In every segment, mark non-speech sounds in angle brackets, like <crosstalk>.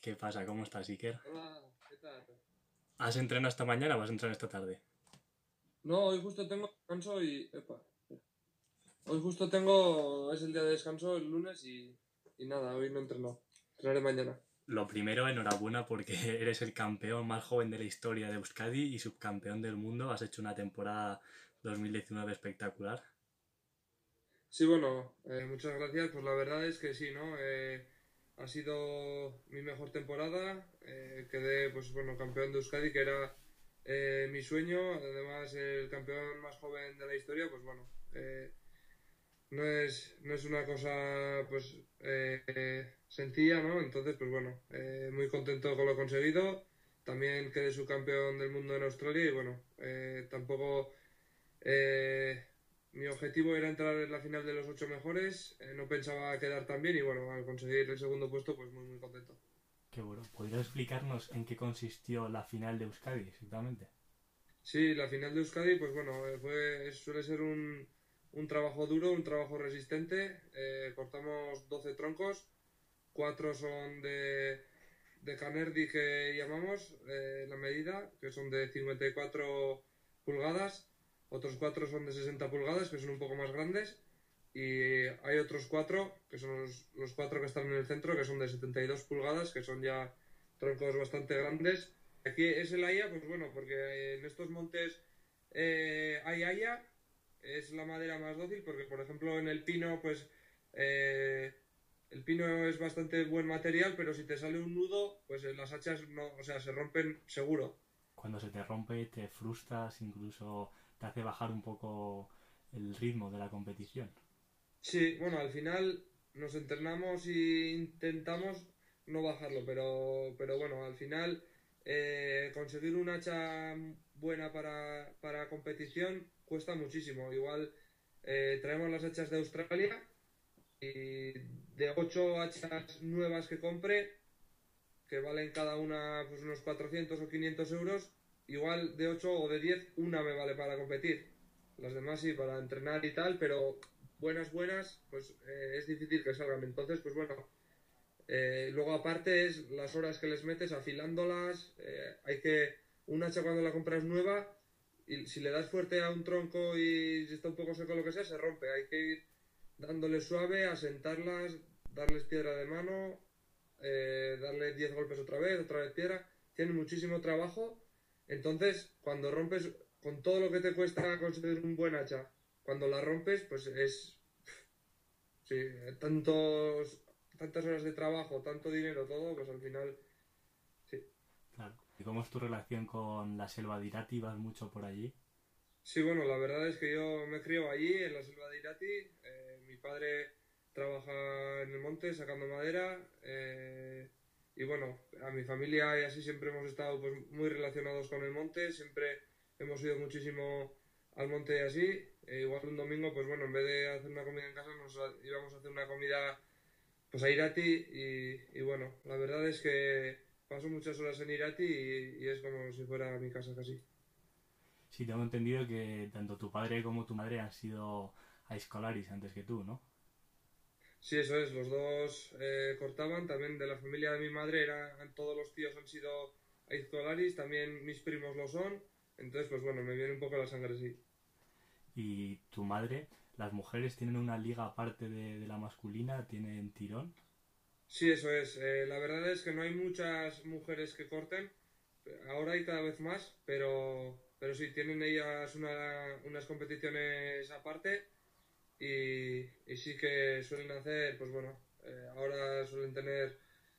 ¿Qué pasa? ¿Cómo estás, Iker? Hola, ¿qué tal? ¿Has entrenado esta mañana o vas a entrenar esta tarde? No, hoy justo tengo descanso y... Epa. Hoy justo tengo... Es el día de descanso, el lunes, y, y nada, hoy no entreno. Entrenaré mañana. Lo primero, enhorabuena porque <laughs> eres el campeón más joven de la historia de Euskadi y subcampeón del mundo. Has hecho una temporada 2019 espectacular. Sí, bueno, eh, muchas gracias. Pues la verdad es que sí, ¿no? Eh, ha sido mi mejor temporada. Eh, quedé, pues bueno, campeón de Euskadi, que era eh, mi sueño. Además, el campeón más joven de la historia, pues bueno, eh, no, es, no es una cosa, pues, sencilla, ¿no? Entonces, pues bueno, muy contento con lo conseguido. También quedé subcampeón del mundo en Australia y bueno, tampoco... eh, mi objetivo era entrar en la final de los ocho mejores, eh, no pensaba quedar tan bien y bueno, al conseguir el segundo puesto, pues muy muy contento. Qué bueno. ¿Podrías explicarnos en qué consistió la final de Euskadi exactamente? Sí, la final de Euskadi, pues bueno, eh, fue, suele ser un, un trabajo duro, un trabajo resistente. Eh, cortamos 12 troncos, cuatro son de, de Canerdi que llamamos eh, la medida, que son de 54 pulgadas. Otros cuatro son de 60 pulgadas, que son un poco más grandes. Y hay otros cuatro, que son los, cuatro que están en el centro, que son de 72 pulgadas, que son ya troncos bastante grandes. Aquí es el haya, pues bueno, porque en estos montes eh, hay haya, es la madera más dócil, porque por ejemplo en el pino, pues eh, el pino es bastante buen material, pero si te sale un nudo, pues eh, las hachas no, o sea, se rompen seguro. Cuando se te rompe, te frustras, incluso te hace bajar un poco el ritmo de la competición. Sí, bueno, al final nos entrenamos e intentamos no bajarlo, pero, pero bueno, al final eh, conseguir un hacha buena para, para competición cuesta muchísimo. Igual eh, traemos las hachas de Australia y de 8 hachas nuevas que compre, que valen cada una pues, unos 400 o 500 euros, igual de 8 o de 10 una me vale para competir. Las demás sí, para entrenar y tal, pero buenas, buenas, pues eh, es difícil que salgan. Entonces, pues bueno, eh, luego aparte es las horas que les metes afilándolas. eh, hay que, un hacha cuando la compras nueva, y si le das fuerte a un tronco y está un poco seco lo que sea, se rompe. Hay que ir dándole suave, asentarlas, darles piedra de mano, eh, darle 10 golpes otra vez, otra vez piedra. Tiene muchísimo trabajo. Entonces, cuando rompes, con todo lo que te cuesta conseguir un buen hacha, cuando la rompes, pues es. Sí, tantos, tantas horas de trabajo, tanto dinero, todo, pues al final. Sí. Claro. ¿Y cómo es tu relación con la selva de Irati? ¿Vas mucho por allí? Sí, bueno, la verdad es que yo me crío allí, en la selva de Irati. Eh, mi padre trabaja en el monte sacando madera. eh, y bueno, a mi familia y así siempre hemos estado pues, muy relacionados con el monte. Siempre hemos ido muchísimo al monte y así. Eh, igual un domingo, pues bueno, en vez de hacer una comida en casa, nos íbamos a hacer una comida pues a Irati. Y, y bueno, la verdad es que paso muchas horas en Irati y, y es como si fuera mi casa casi. Sí, tengo entendido que tanto tu padre como tu madre han sido a escolaris antes que tú, ¿no? Sí, eso es, los dos eh, cortaban, también de la familia de mi madre eran, todos los tíos han sido aizcolaris, también mis primos lo son, entonces pues bueno, me viene un poco la sangre sí. Y tu madre, las mujeres tienen una liga aparte de, de la masculina, tienen tirón. Sí, eso es, eh, la verdad es que no hay muchas mujeres que corten, ahora hay cada vez más, pero, pero sí, tienen ellas una- unas competiciones aparte y, y sí que suelen hacer, pues bueno, eh, ahora suelen tener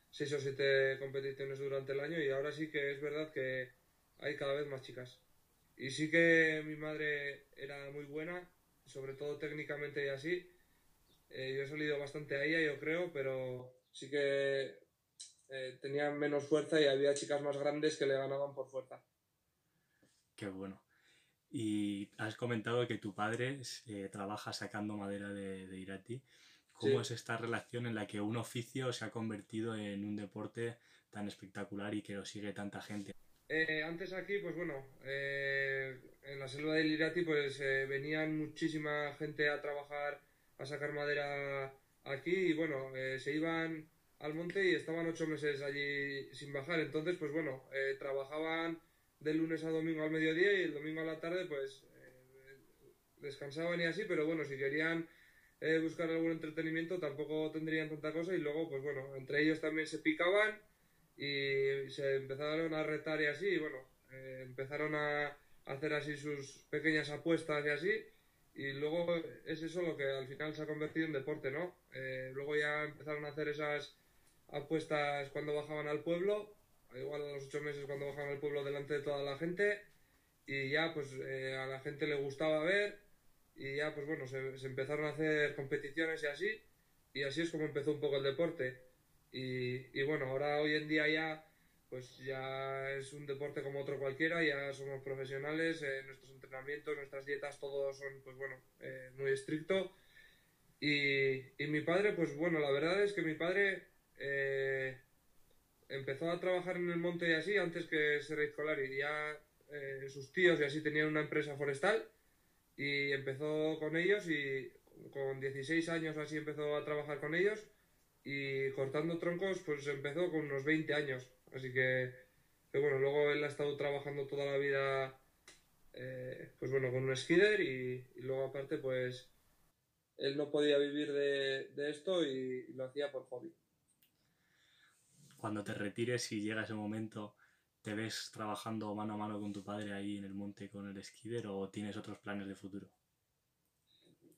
seis o siete competiciones durante el año y ahora sí que es verdad que hay cada vez más chicas. Y sí que mi madre era muy buena, sobre todo técnicamente y así. Eh, yo he salido bastante a ella, yo creo, pero sí que eh, tenía menos fuerza y había chicas más grandes que le ganaban por fuerza. Qué bueno. Y has comentado que tu padre eh, trabaja sacando madera de, de Irati. ¿Cómo Sí. es esta relación en la que un oficio se ha convertido en un deporte tan espectacular y que lo sigue tanta gente? Eh, antes aquí, pues bueno, eh, en la selva del Irati, pues eh, venían muchísima gente a trabajar, a sacar madera aquí y bueno, eh, se iban al monte y estaban ocho meses allí sin bajar. Entonces, pues bueno, eh, trabajaban de lunes a domingo al mediodía y el domingo a la tarde, pues eh, descansaban y así, pero bueno, si querían eh, buscar algún entretenimiento tampoco tendrían tanta cosa y luego, pues bueno, entre ellos también se picaban y se empezaron a retar y así, y bueno, empezaron a hacer así sus pequeñas apuestas y así. Y luego es eso lo que al final se ha convertido en deporte, ¿no? luego ya empezaron a hacer esas apuestas cuando bajaban al pueblo, igual a los ocho meses cuando bajaban al pueblo delante de toda la gente, y ya pues eh, a la gente le gustaba ver, y ya pues bueno, se, empezaron a hacer competiciones y así, y así es como empezó un poco el deporte. Y, bueno, ahora hoy en día ya pues ya es un deporte como otro cualquiera, ya somos profesionales, eh, nuestros entrenamientos, nuestras dietas, todos son pues bueno, eh, muy estricto. Y, y mi padre, pues bueno, la verdad es que mi padre eh, empezó a trabajar en el monte y así antes que ser escolar y ya eh, sus tíos y así tenían una empresa forestal y empezó con ellos y con 16 años así empezó a trabajar con ellos y cortando troncos pues empezó con unos 20 años. Así que, bueno luego él ha estado trabajando toda la vida eh, pues bueno con un skider y, luego aparte pues él no podía vivir de, esto y lo hacía por hobby cuando te retires y llega ese momento, ¿te ves trabajando mano a mano con tu padre ahí en el monte con el esquider o tienes otros planes de futuro?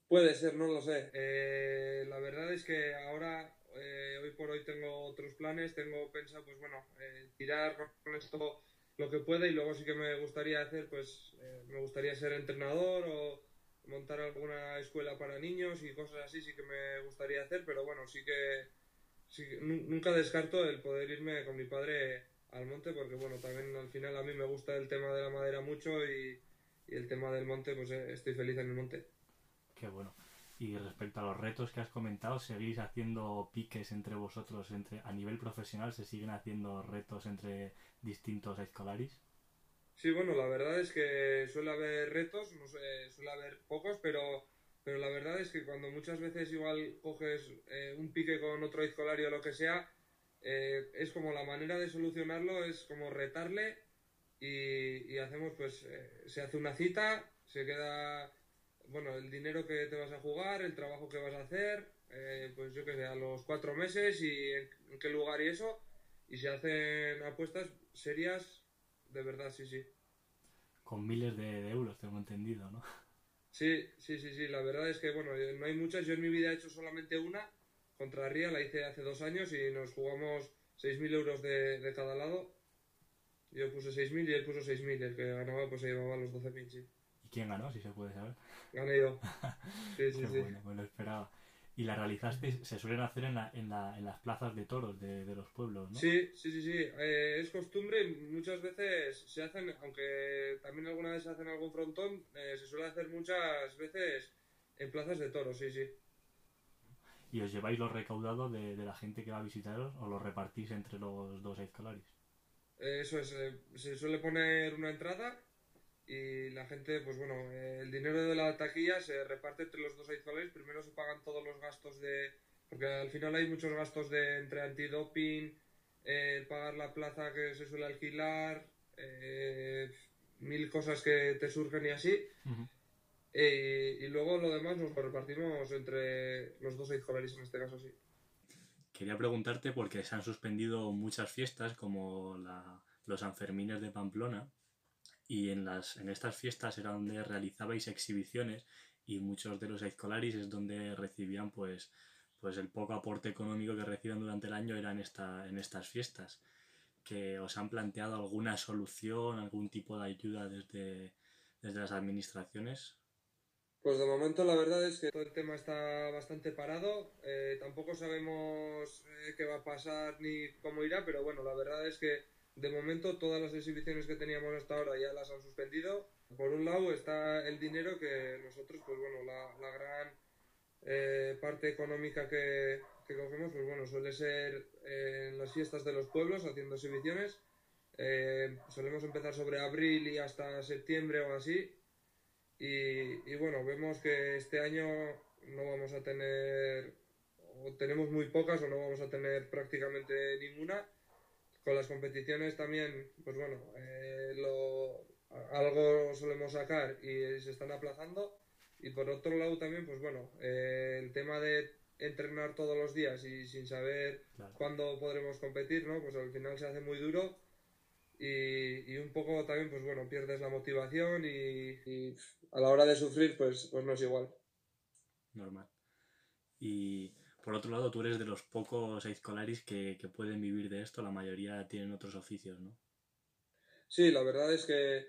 Puede ser, no lo sé. Eh, la verdad es que ahora, eh, hoy por hoy, tengo otros planes. Tengo pensado, pues bueno, eh, tirar con esto lo que pueda y luego sí que me gustaría hacer, pues me gustaría ser entrenador o montar alguna escuela para niños y cosas así, sí que me gustaría hacer, pero bueno, sí que sí, nunca descarto el poder irme con mi padre al monte porque bueno, también al final a mí me gusta el tema de la madera mucho y, el tema del monte, pues eh, estoy feliz en el monte. Qué bueno. Y respecto a los retos que has comentado, ¿seguís haciendo piques entre vosotros entre a nivel profesional? ¿Se siguen haciendo retos entre distintos escolares? Sí, bueno, la verdad es que suele haber retos, no sé, suele haber pocos, pero pero la verdad es que cuando muchas veces igual coges eh, un pique con otro escolario o lo que sea, eh, es como la manera de solucionarlo, es como retarle y, hacemos pues, eh, se hace una cita, se queda, bueno, el dinero que te vas a jugar, el trabajo que vas a hacer, pues yo que sé, a los cuatro meses y en, qué lugar y eso, y se hacen apuestas serias, de verdad, sí, sí. Con miles de euros, tengo entendido, ¿no? Sí, sí, sí, sí, la verdad es que, bueno, eh, no hay muchas. Yo en mi vida he hecho solamente una contra Ría, la hice hace dos años y nos jugamos 6.000 euros de, de, cada lado. Yo puse 6.000 y él puso 6.000. El que ganaba, pues se llevaba los 12.000, sí. ¿Y quién ganó, si se puede saber? Gané yo. <laughs> Sí, sí, sí. Bueno, me lo esperaba y la realizaste, se suelen hacer en, la, en, la, en las plazas de toros de, de, los pueblos, ¿no? Sí, sí, sí, sí. Eh, es costumbre, muchas veces se hacen, aunque también alguna vez se hacen algún frontón, eh, se suele hacer muchas veces en plazas de toros, sí, sí. ¿Y os lleváis lo recaudado de, de la gente que va a visitaros o lo repartís entre los dos escalares? eso es, eh, se suele poner una entrada y la gente, pues bueno, el dinero de la taquilla se reparte entre los dos escolares. Primero se pagan todos los gastos de. Porque al final hay muchos gastos de entre antidoping, eh, pagar la plaza que se suele alquilar, eh, mil cosas que te surgen y así. Eh, y luego lo demás nos lo repartimos entre los dos escolares en este caso, sí. Quería preguntarte porque se han suspendido muchas fiestas como la, los Sanfermines de Pamplona y en, las, en estas fiestas era donde realizabais exhibiciones y muchos de los escolares es donde recibían pues, pues el poco aporte económico que reciben durante el año era en, esta, en estas fiestas. ¿Que os han planteado alguna solución, algún tipo de ayuda desde, desde las administraciones? Pues de momento la verdad es que todo el tema está bastante parado. Eh, tampoco sabemos eh, qué va a pasar ni cómo irá, pero bueno, la verdad es que de momento todas las exhibiciones que teníamos hasta ahora ya las han suspendido. Por un lado está el dinero que nosotros, pues bueno, la, gran eh, parte económica que, cogemos, pues bueno, suele ser en las fiestas de los pueblos haciendo exhibiciones. Eh, solemos empezar sobre abril y hasta septiembre o así. Y, bueno, vemos que este año no vamos a tener o tenemos muy pocas o no vamos a tener prácticamente ninguna. Con las competiciones también, pues bueno, eh, lo, algo solemos sacar y se están aplazando. Y por otro lado también, pues bueno, eh, el tema de entrenar todos los días y sin saber cuándo podremos competir, ¿no? Pues al final se hace muy duro y, y un poco también, pues bueno, pierdes la motivación y, y, a la hora de sufrir, pues, pues no es igual. Normal. Y por otro lado, tú eres de los pocos escolares que, que pueden vivir de esto, la mayoría tienen otros oficios, ¿no? Sí, la verdad es que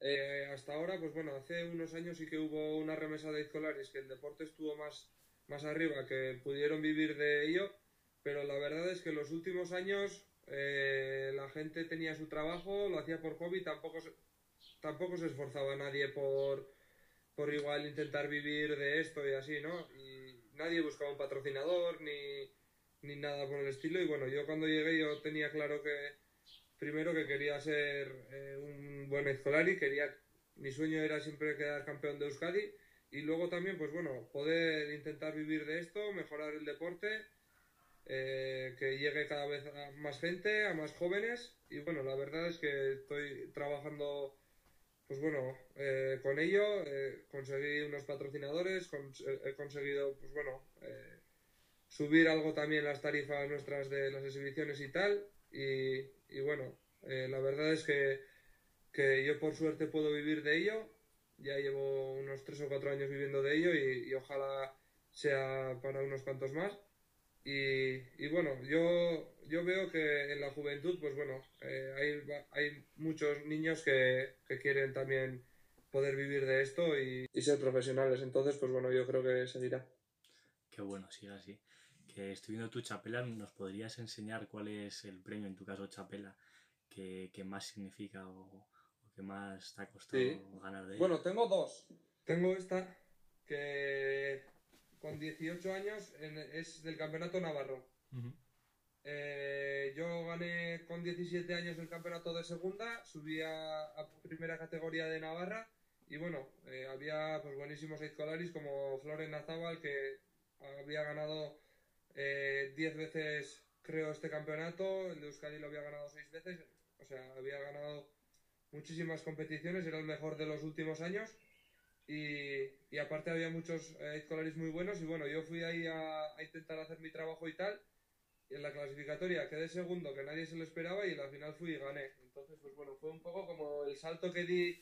eh, hasta ahora, pues bueno, hace unos años sí que hubo una remesa de escolares que el deporte estuvo más más arriba que pudieron vivir de ello, pero la verdad es que en los últimos años eh, la gente tenía su trabajo, lo hacía por hobby, tampoco se, tampoco se esforzaba nadie por, por igual intentar vivir de esto y así, ¿no? Nadie buscaba un patrocinador ni, ni nada por el estilo. Y bueno, yo cuando llegué yo tenía claro que primero que quería ser eh, un buen escolar y quería, mi sueño era siempre quedar campeón de Euskadi y luego también, pues bueno, poder intentar vivir de esto, mejorar el deporte, eh, que llegue cada vez a más gente, a más jóvenes. Y bueno, la verdad es que estoy trabajando, pues bueno, eh, con ello. Eh, conseguí unos patrocinadores, he conseguido, pues bueno, subir algo también las tarifas nuestras de las exhibiciones y tal. Y, y bueno, la verdad es que, que yo por suerte puedo vivir de ello ya llevo unos tres o cuatro años viviendo de ello y, ojalá sea para unos cuantos más. Y, y, bueno, yo, yo veo que en la juventud, pues bueno, eh, hay, hay muchos niños que, que, quieren también poder vivir de esto y, y, ser profesionales. Entonces, pues bueno, yo creo que seguirá. Qué bueno, siga así. Que estoy viendo tu chapela, ¿nos podrías enseñar cuál es el premio, en tu caso chapela, que, que más significa o, ¿Qué más te ha costado ganar de ella? Bueno, tengo dos. Tengo esta que con 18 años es del campeonato navarro. Eh, yo gané con 17 años el campeonato de segunda, subí a, primera categoría de Navarra y bueno, eh, había pues buenísimos escolares como Floren Azábal que había ganado 10 eh, veces creo este campeonato, el de Euskadi lo había ganado 6 veces, o sea, había ganado muchísimas competiciones, era el mejor de los últimos años. Y, y aparte había muchos eh, muy buenos y bueno, yo fui ahí a, a, intentar hacer mi trabajo y tal. Y en la clasificatoria quedé segundo, que nadie se lo esperaba y la final fui y gané. Entonces, pues bueno, fue un poco como el salto que di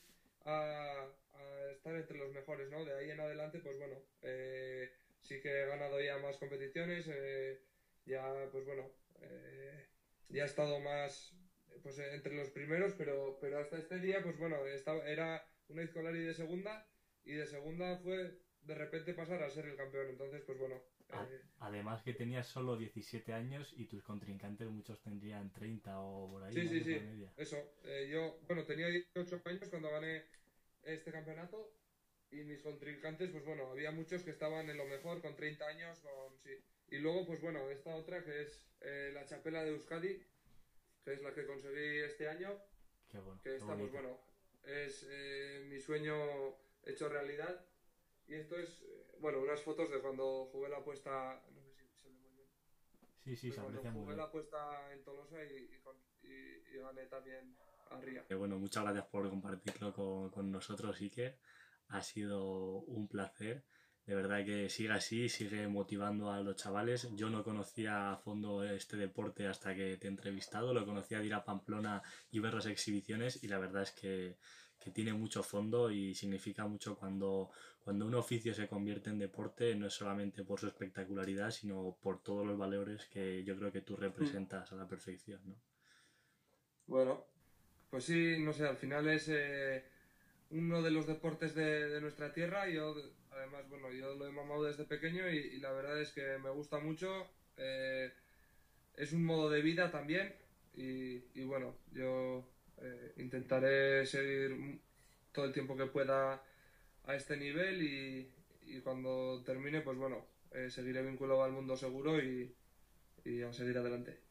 a, a estar entre los mejores, ¿no? De ahí en adelante, pues bueno, eh, sí que he ganado ya más competiciones, eh, ya, pues bueno, eh, ya he estado más, pues eh, entre los primeros, pero, pero hasta este día, pues bueno, estaba, era una Izcolari de segunda y de segunda fue de repente pasar a ser el campeón. Entonces, pues bueno. Eh, además que tenías solo 17 años y tus contrincantes muchos tendrían 30 o por ahí. Sí, sí, sí. Eso. Eh, yo, bueno, tenía 18 años cuando gané este campeonato y mis contrincantes, pues bueno, había muchos que estaban en lo mejor con 30 años, con sí. Y luego, pues bueno, esta otra que es la chapela de Euskadi, que es la que conseguí este año. Qué bueno. Que esta, pues bueno, es eh, mi sueño hecho realidad. Y esto es, eh, bueno, unas fotos de cuando jugué la apuesta. No sé si se ve muy bien. Sí, sí, se Cuando jugué la apuesta en Tolosa y, y, gané también a Ría. Qué bueno, muchas gracias por compartirlo con, con nosotros, Iker. Ha sido un placer de verdad que sigue así, sigue motivando a los chavales. Yo no conocía a fondo este deporte hasta que te he entrevistado, lo conocía de ir a Pamplona y ver las exhibiciones y la verdad es que, que tiene mucho fondo y significa mucho cuando, cuando un oficio se convierte en deporte, no es solamente por su espectacularidad, sino por todos los valores que yo creo que tú representas a la perfección. ¿no? Bueno, pues sí, no sé, al final es eh, uno de los deportes de, de nuestra tierra. Yo Además, bueno, yo lo he mamado desde pequeño y, la verdad es que me gusta mucho. Eh, es un modo de vida también y, bueno, yo eh, intentaré seguir todo el tiempo que pueda a este nivel y, cuando termine, pues bueno, eh, seguiré vinculado al mundo seguro y, y a seguir adelante.